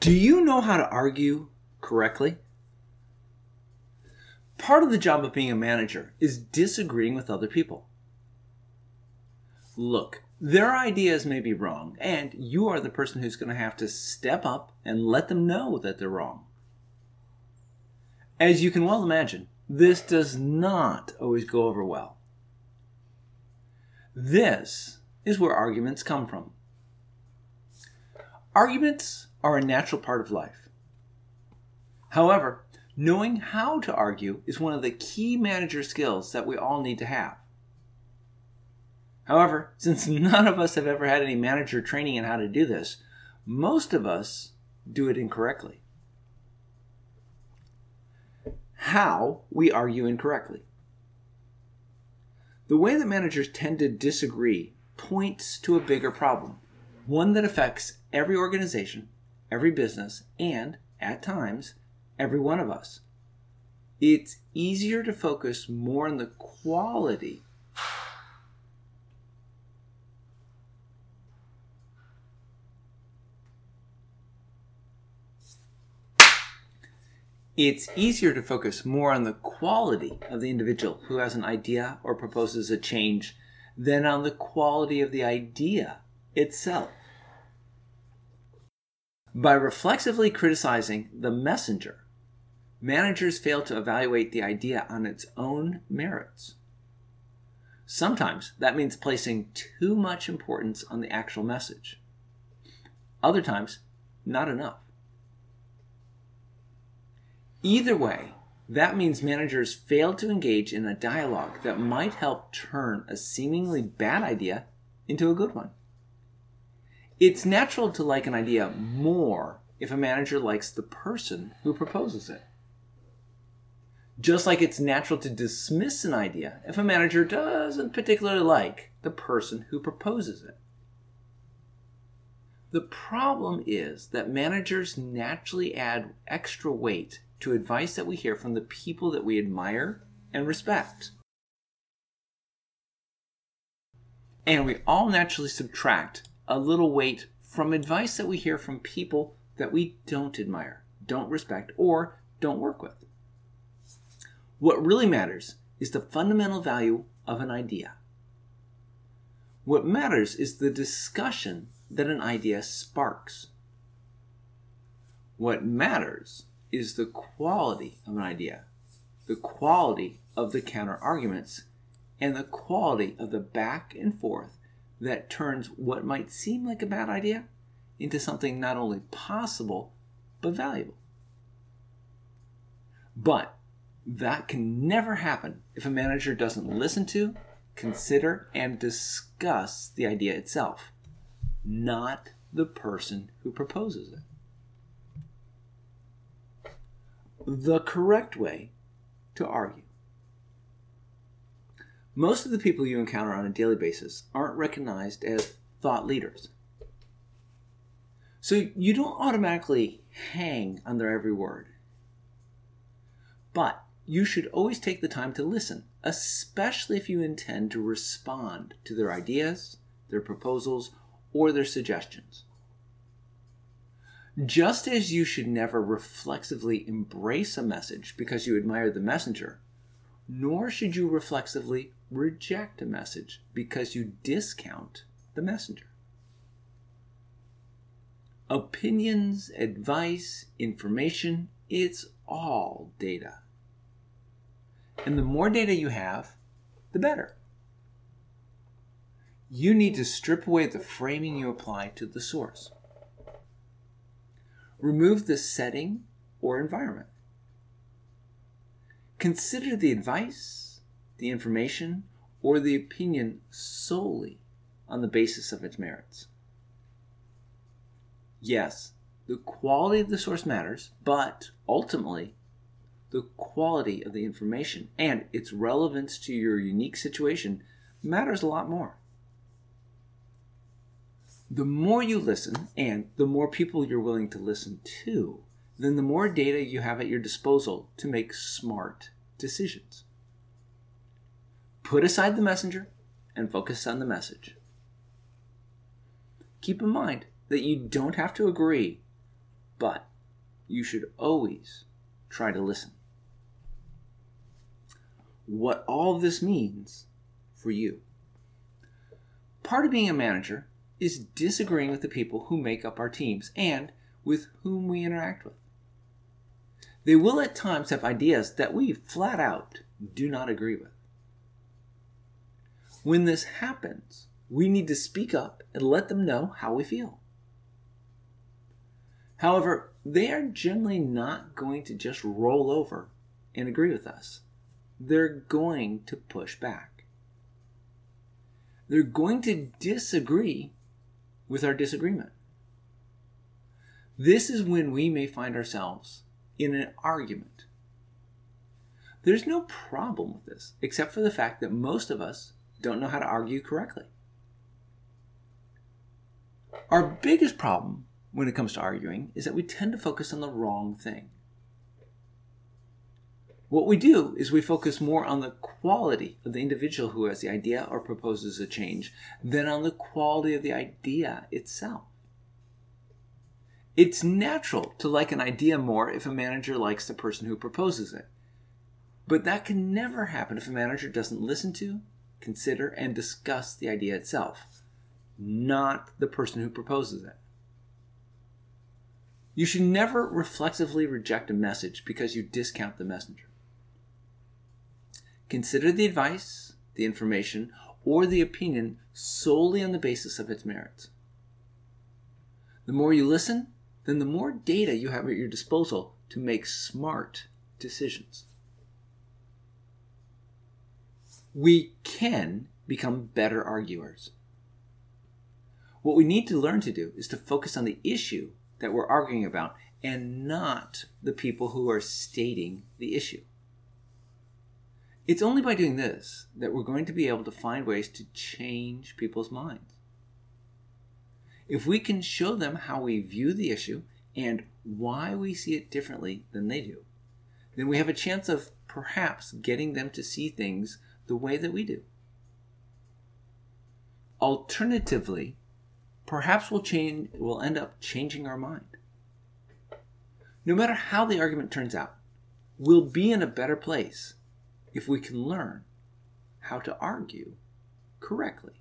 Do you know how to argue correctly? Part of the job of being a manager is disagreeing with other people. Look, their ideas may be wrong, and you are the person who's going to have to step up and let them know that they're wrong. As you can well imagine, this does not always go over well. This is where arguments come from. Arguments are a natural part of life. However, knowing how to argue is one of the key manager skills that we all need to have. However, since none of us have ever had any manager training in how to do this, most of us do it incorrectly. How we argue incorrectly. The way that managers tend to disagree points to a bigger problem, one that affects every organization every business, and, at times, every one of us. It's easier to focus more on the quality It's easier to focus more on the quality of the individual who has an idea or proposes a change than on the quality of the idea itself. By reflexively criticizing the messenger, managers fail to evaluate the idea on its own merits. Sometimes that means placing too much importance on the actual message. Other times, not enough. Either way, that means managers fail to engage in a dialogue that might help turn a seemingly bad idea into a good one. It's natural to like an idea more if a manager likes the person who proposes it. Just like it's natural to dismiss an idea if a manager doesn't particularly like the person who proposes it. The problem is that managers naturally add extra weight to advice that we hear from the people that we admire and respect. And we all naturally subtract a little weight from advice that we hear from people that we don't admire, don't respect, or don't work with. What really matters is the fundamental value of an idea. What matters is the discussion that an idea sparks. What matters is the quality of an idea, the quality of the counter arguments, and the quality of the back and forth that turns what might seem like a bad idea into something not only possible, but valuable. But that can never happen if a manager doesn't listen to, consider, and discuss the idea itself, not the person who proposes it. The correct way to argue. Most of the people you encounter on a daily basis aren't recognized as thought leaders. So you don't automatically hang on their every word. But you should always take the time to listen, especially if you intend to respond to their ideas, their proposals, or their suggestions. Just as you should never reflexively embrace a message because you admire the messenger, nor should you reflexively reject a message because you discount the messenger. Opinions, advice, information, it's all data. And the more data you have, the better. You need to strip away the framing you apply to the source. Remove the setting or environment. Consider the advice, the information, or the opinion solely on the basis of its merits. Yes, the quality of the source matters, but ultimately, the quality of the information and its relevance to your unique situation matters a lot more. The more you listen, and the more people you're willing to listen to, then the more data you have at your disposal to make smart decisions. Put aside the messenger and focus on the message. Keep in mind that you don't have to agree, but you should always try to listen. What all this means for you. Part of being a manager is disagreeing with the people who make up our teams and with whom we interact with. They will at times have ideas that we flat out do not agree with. When this happens, we need to speak up and let them know how we feel. However, they are generally not going to just roll over and agree with us. They're going to push back. They're going to disagree with our disagreement. This is when we may find ourselves in an argument. There's no problem with this, except for the fact that most of us don't know how to argue correctly. Our biggest problem when it comes to arguing is that we tend to focus on the wrong thing. What we do is we focus more on the quality of the individual who has the idea or proposes a change than on the quality of the idea itself. It's natural to like an idea more if a manager likes the person who proposes it. But that can never happen if a manager doesn't listen to, consider, and discuss the idea itself, not the person who proposes it. You should never reflexively reject a message because you discount the messenger. Consider the advice, the information, or the opinion solely on the basis of its merits. The more you listen, then the more data you have at your disposal to make smart decisions. We can become better arguers. What we need to learn to do is to focus on the issue that we're arguing about and not the people who are stating the issue. It's only by doing this that we're going to be able to find ways to change people's minds. If we can show them how we view the issue and why we see it differently than they do, then we have a chance of perhaps getting them to see things the way that we do. Alternatively, perhaps we'll change we'll end up changing our mind. No matter how the argument turns out, we'll be in a better place if we can learn how to argue correctly.